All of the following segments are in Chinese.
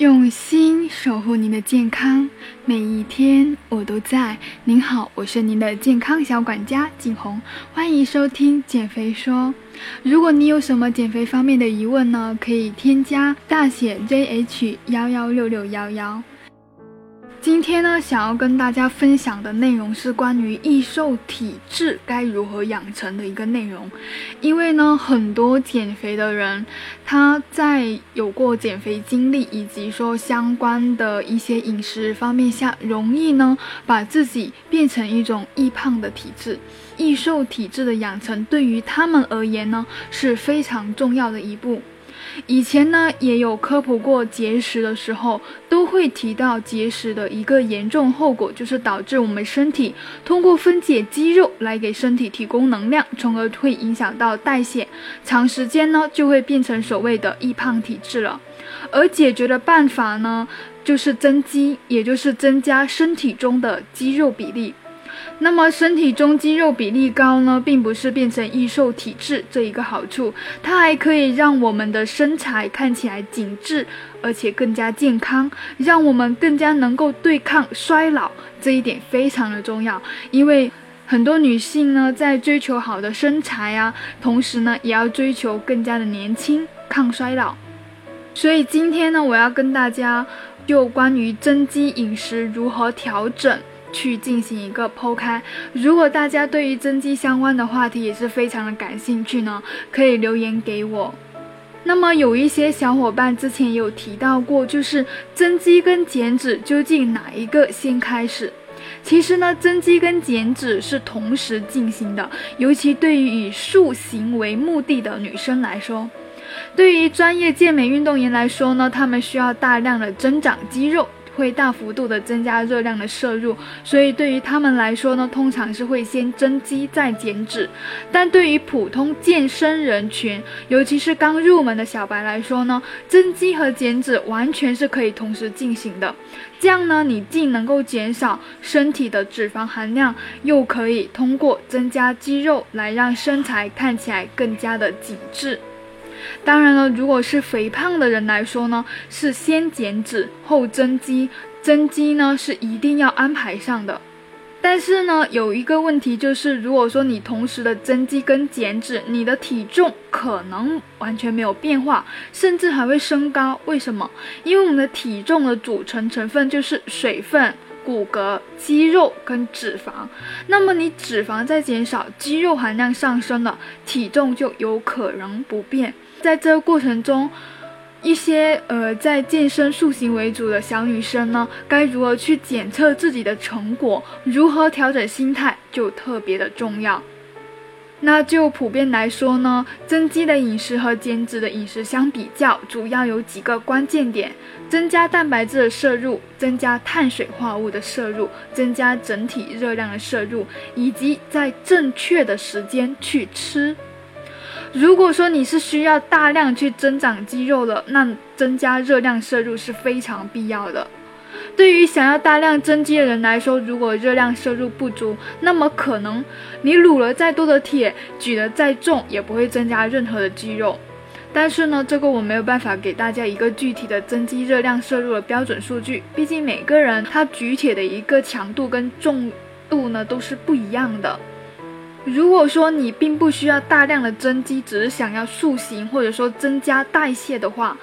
用心守护您的健康，每一天我都在。您好，我是您的健康小管家景红，欢迎收听减肥说。如果你有什么减肥方面的疑问呢，可以添加大写 JH 幺幺六六幺幺。今天呢，想要跟大家分享的内容是关于易瘦体质该如何养成的一个内容。因为呢，很多减肥的人，他在有过减肥经历以及说相关的一些饮食方面下，容易呢把自己变成一种易胖的体质。易瘦体质的养成对于他们而言呢，是非常重要的一步。以前呢，也有科普过节食的时候，都会提到节食的一个严重后果，就是导致我们身体通过分解肌肉来给身体提供能量，从而会影响到代谢，长时间呢就会变成所谓的易胖体质了。而解决的办法呢，就是增肌，也就是增加身体中的肌肉比例。那么身体中肌肉比例高呢，并不是变成易瘦体质这一个好处，它还可以让我们的身材看起来紧致，而且更加健康，让我们更加能够对抗衰老。这一点非常的重要，因为很多女性呢，在追求好的身材啊，同时呢，也要追求更加的年轻，抗衰老。所以今天呢，我要跟大家就关于增肌饮食如何调整。去进行一个剖开。如果大家对于增肌相关的话题也是非常的感兴趣呢，可以留言给我。那么有一些小伙伴之前有提到过，就是增肌跟减脂究竟哪一个先开始？其实呢，增肌跟减脂是同时进行的，尤其对于以塑形为目的的女生来说，对于专业健美运动员来说呢，他们需要大量的增长肌肉。会大幅度的增加热量的摄入，所以对于他们来说呢，通常是会先增肌再减脂。但对于普通健身人群，尤其是刚入门的小白来说呢，增肌和减脂完全是可以同时进行的。这样呢，你既能够减少身体的脂肪含量，又可以通过增加肌肉来让身材看起来更加的紧致。当然了，如果是肥胖的人来说呢，是先减脂后增肌，增肌呢是一定要安排上的。但是呢，有一个问题就是，如果说你同时的增肌跟减脂，你的体重可能完全没有变化，甚至还会升高。为什么？因为我们的体重的组成成分就是水分、骨骼、肌肉跟脂肪。那么你脂肪在减少，肌肉含量上升了，体重就有可能不变。在这个过程中，一些呃在健身塑形为主的小女生呢，该如何去检测自己的成果？如何调整心态就特别的重要。那就普遍来说呢，增肌的饮食和减脂的饮食相比较，主要有几个关键点：增加蛋白质的摄入，增加碳水化合物的摄入，增加整体热量的摄入，以及在正确的时间去吃。如果说你是需要大量去增长肌肉的，那增加热量摄入是非常必要的。对于想要大量增肌的人来说，如果热量摄入不足，那么可能你撸了再多的铁，举得再重，也不会增加任何的肌肉。但是呢，这个我没有办法给大家一个具体的增肌热量摄入的标准数据，毕竟每个人他举铁的一个强度跟重度呢都是不一样的。如果说你并不需要大量的增肌，只是想要塑形或者说增加代谢的话，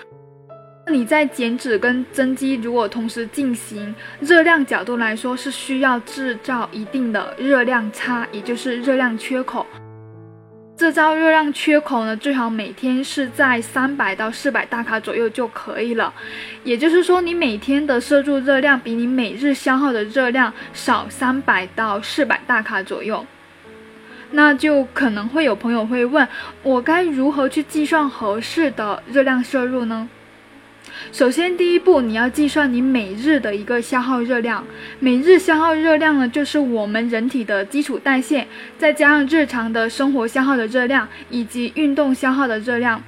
你在减脂跟增肌如果同时进行，热量角度来说是需要制造一定的热量差，也就是热量缺口。制造热量缺口呢，最好每天是在三百到四百大卡左右就可以了。也就是说，你每天的摄入热量比你每日消耗的热量少三百到四百大卡左右。那就可能会有朋友会问，我该如何去计算合适的热量摄入呢？首先，第一步你要计算你每日的一个消耗热量。每日消耗热量呢，就是我们人体的基础代谢，再加上日常的生活消耗的热量，以及运动消耗的热量，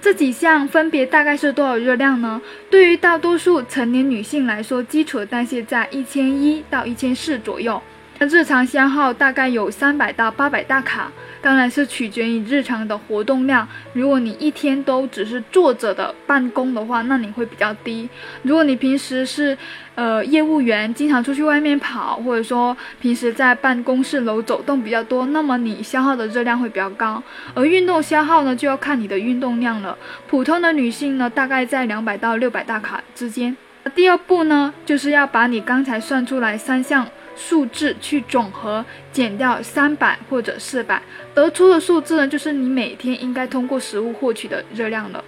这几项分别大概是多少热量呢？对于大多数成年女性来说，基础代谢在一千一到一千四左右。那日常消耗大概有三百到八百大卡，当然是取决于日常的活动量。如果你一天都只是坐着的办公的话，那你会比较低。如果你平时是呃业务员，经常出去外面跑，或者说平时在办公室楼走动比较多，那么你消耗的热量会比较高。而运动消耗呢，就要看你的运动量了。普通的女性呢，大概在两百到六百大卡之间。第二步呢，就是要把你刚才算出来三项。数字去总和减掉三百或者四百，得出的数字呢，就是你每天应该通过食物获取的热量了。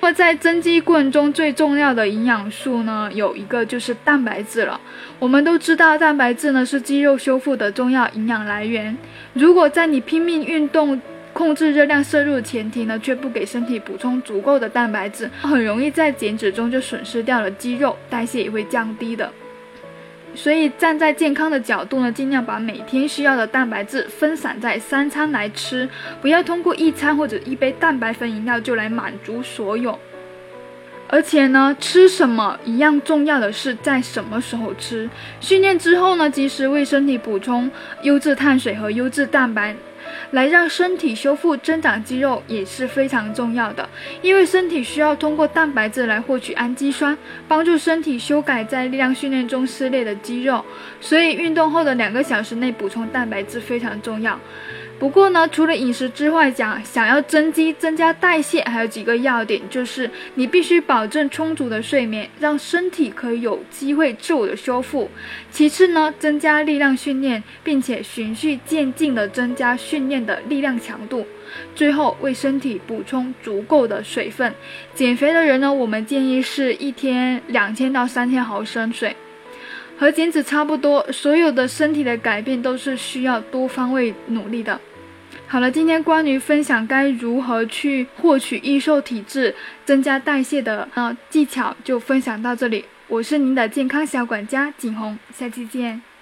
那么在增肌过程中最重要的营养素呢，有一个就是蛋白质了。我们都知道蛋白质呢是肌肉修复的重要营养来源。如果在你拼命运动、控制热量摄入的前提呢，却不给身体补充足够的蛋白质，很容易在减脂中就损失掉了肌肉，代谢也会降低的。所以站在健康的角度呢，尽量把每天需要的蛋白质分散在三餐来吃，不要通过一餐或者一杯蛋白粉饮料就来满足所有。而且呢，吃什么一样重要的是在什么时候吃。训练之后呢，及时为身体补充优质碳水和优质蛋白。来让身体修复、增长肌肉也是非常重要的，因为身体需要通过蛋白质来获取氨基酸，帮助身体修改在力量训练中撕裂的肌肉，所以运动后的两个小时内补充蛋白质非常重要。不过呢，除了饮食之外，讲想要增肌、增加代谢，还有几个要点，就是你必须保证充足的睡眠，让身体可以有机会自我的修复。其次呢，增加力量训练，并且循序渐进的增加训练的力量强度。最后，为身体补充足够的水分。减肥的人呢，我们建议是一天两千到三千毫升水，和减脂差不多。所有的身体的改变都是需要多方位努力的。好了，今天关于分享该如何去获取易瘦体质、增加代谢的呃技巧，就分享到这里。我是您的健康小管家景红，下期见。